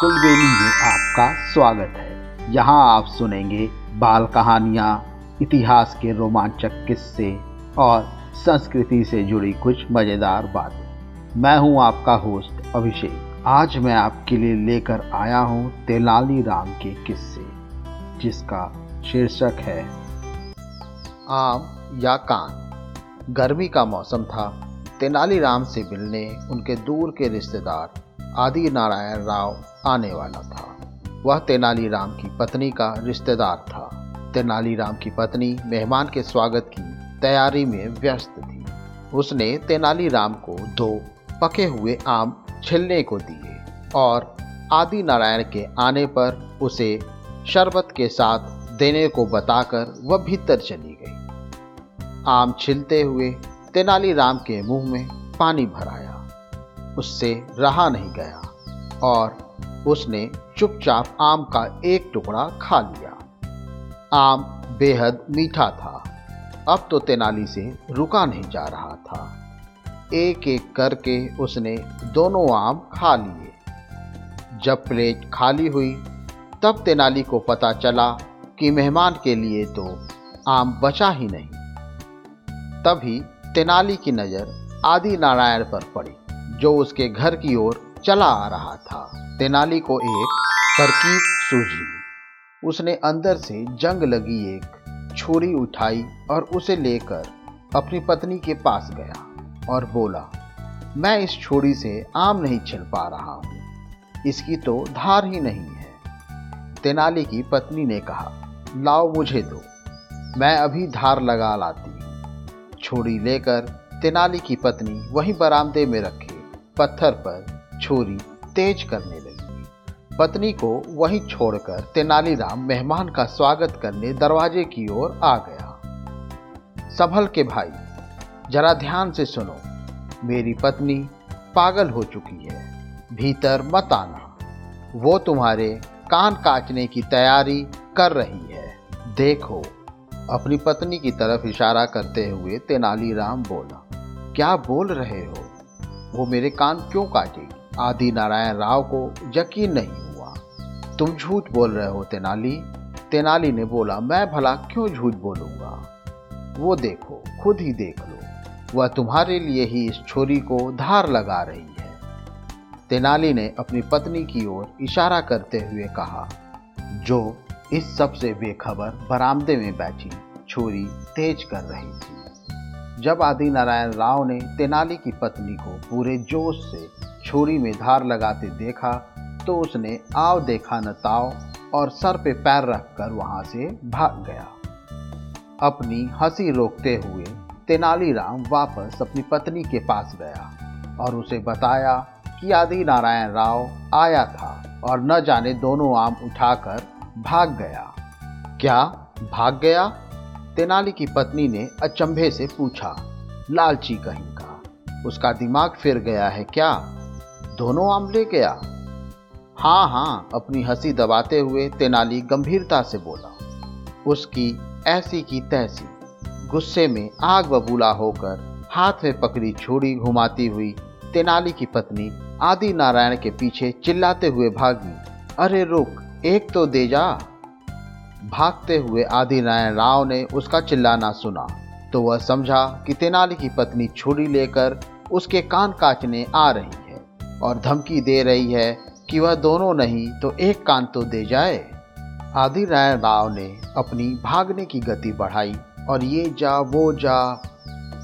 कुलबेली में आपका स्वागत है। यहाँ आप सुनेंगे बाल कहानियाँ, इतिहास के रोमांचक किस्से और संस्कृति से जुड़ी कुछ मज़ेदार बातें। मैं हूँ आपका होस्ट अभिषेक। आज मैं आपके लिए लेकर आया हूँ तेनाली राम के किस्से, जिसका शीर्षक है, आम या कान। गर्मी का मौसम था। तेनालीराम से मिलने उनके दूर के रिश्तेदार आदि नारायण राव आने वाला था। वह तेनालीराम की पत्नी का रिश्तेदार था। तेनालीराम की पत्नी मेहमान के स्वागत की तैयारी में व्यस्त थी। उसने तेनालीराम को दो पके हुए आम छिलने को दिए और आदि नारायण के आने पर उसे शरबत के साथ देने को बताकर वह भीतर चली गई। आम छिलते हुए तेनालीराम के मुँह में पानी भराया उससे रहा नहीं गया और उसने चुपचाप आम का एक टुकड़ा खा लिया। आम बेहद मीठा था। अब तो तेनाली से रुका नहीं जा रहा था। एक एक करके उसने दोनों आम खा लिए। जब प्लेट खाली हुई, तब तेनाली को पता चला कि मेहमान के लिए तो आम बचा ही नहीं। तभी तेनाली की नज़र आदि नारायण पर पड़ी। जो उसके घर की ओर चला आ रहा था। तेनाली को एक तरकीब सूझी। उसने अंदर से जंग लगी एक छुरी उठाई और उसे लेकर अपनी पत्नी के पास गया और बोला, मैं इस छुरी से आम नहीं छिल पा रहा हूँ। इसकी तो धार ही नहीं है। तेनाली की पत्नी ने कहा, लाओ मुझे दो। मैं अभी धार लगा लाती छुरी लेकर तेनाली की पत्नी वहीं बरामदे में रखे। पत्थर पर छुरी तेज करने लगी। पत्नी को वहीं छोड़कर तेनालीराम मेहमान का स्वागत करने दरवाजे की ओर आ गया। संभल के भाई, जरा ध्यान से सुनो, मेरी पत्नी पागल हो चुकी है, भीतर मत आना। वो तुम्हारे कान काटने की तैयारी कर रही है। देखो, अपनी पत्नी की तरफ़ इशारा करते हुए तेनालीराम बोला, क्या बोल रहे हो? वो मेरे कान क्यों काटेगी आदि नारायण राव को यकीन नहीं हुआ। तुम झूठ बोल रहे हो, तेनाली। तेनाली ने बोला, मैं भला क्यों झूठ बोलूँगा? वो देखो, खुद ही देख लो। वह तुम्हारे लिए ही इस छोरी को धार लगा रही है। तेनाली ने अपनी पत्नी की ओर इशारा करते हुए कहा, जो इस सबसे बेखबर बरामदे में बैठी छोरी तेज कर रही थी। जब आदि नारायण राव ने तेनाली की पत्नी को पूरे जोश से छुरी में धार लगाते देखा तो उसने आव देखा न ताव और सर पे पैर रखकर वहाँ से भाग गया। अपनी हँसी रोकते हुए तेनालीराम वापस अपनी पत्नी के पास गया और उसे बताया कि आदि नारायण राव आया था और न जाने दोनों आम उठाकर भाग गया। क्या? भाग गया? तेनाली की पत्नी ने अचंभे से पूछा, लालची कहीं का? उसका दिमाग फिर गया है क्या? दोनों आम ले गया हाँ हाँ अपनी हँसी दबाते हुए तेनाली गंभीरता से बोला। उसकी ऐसी की तैसी, गुस्से में आग बबूला होकर हाथ में पकड़ी छुरी घुमाती हुई तेनाली की पत्नी आदि नारायण के पीछे चिल्लाते हुए भागी, अरे रुक, एक तो दे जा। भागते हुए आदि नारायण राव ने उसका चिल्लाना सुना। तो वह समझा कि तेनाली की पत्नी छुरी लेकर उसके कान काटने आ रही है और धमकी दे रही है कि वह दोनों नहीं तो एक कान तो दे जाए। आदि नारायण राव ने अपनी भागने की गति बढ़ाई और ये जा, वो जा,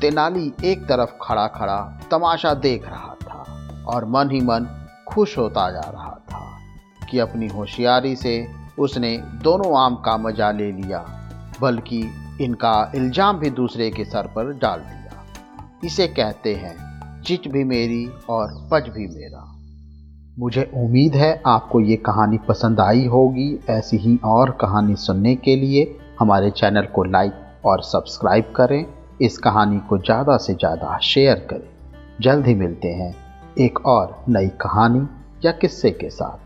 तेनाली एक तरफ़ खड़ा खड़ा तमाशा देख रहा था और मन ही मन खुश होता जा रहा था कि अपनी होशियारी से उसने दोनों आम का मज़ा ले लिया, बल्कि इनका इल्ज़ाम भी दूसरे के सर पर डाल दिया। इसे कहते हैं, चिट भी मेरी और पच भी मेरा। मुझे उम्मीद है आपको ये कहानी पसंद आई होगी। ऐसी ही और कहानी सुनने के लिए हमारे चैनल को लाइक और सब्सक्राइब करें। इस कहानी को ज़्यादा से ज़्यादा शेयर करें। जल्द ही मिलते हैं एक और नई कहानी या किस्से के साथ।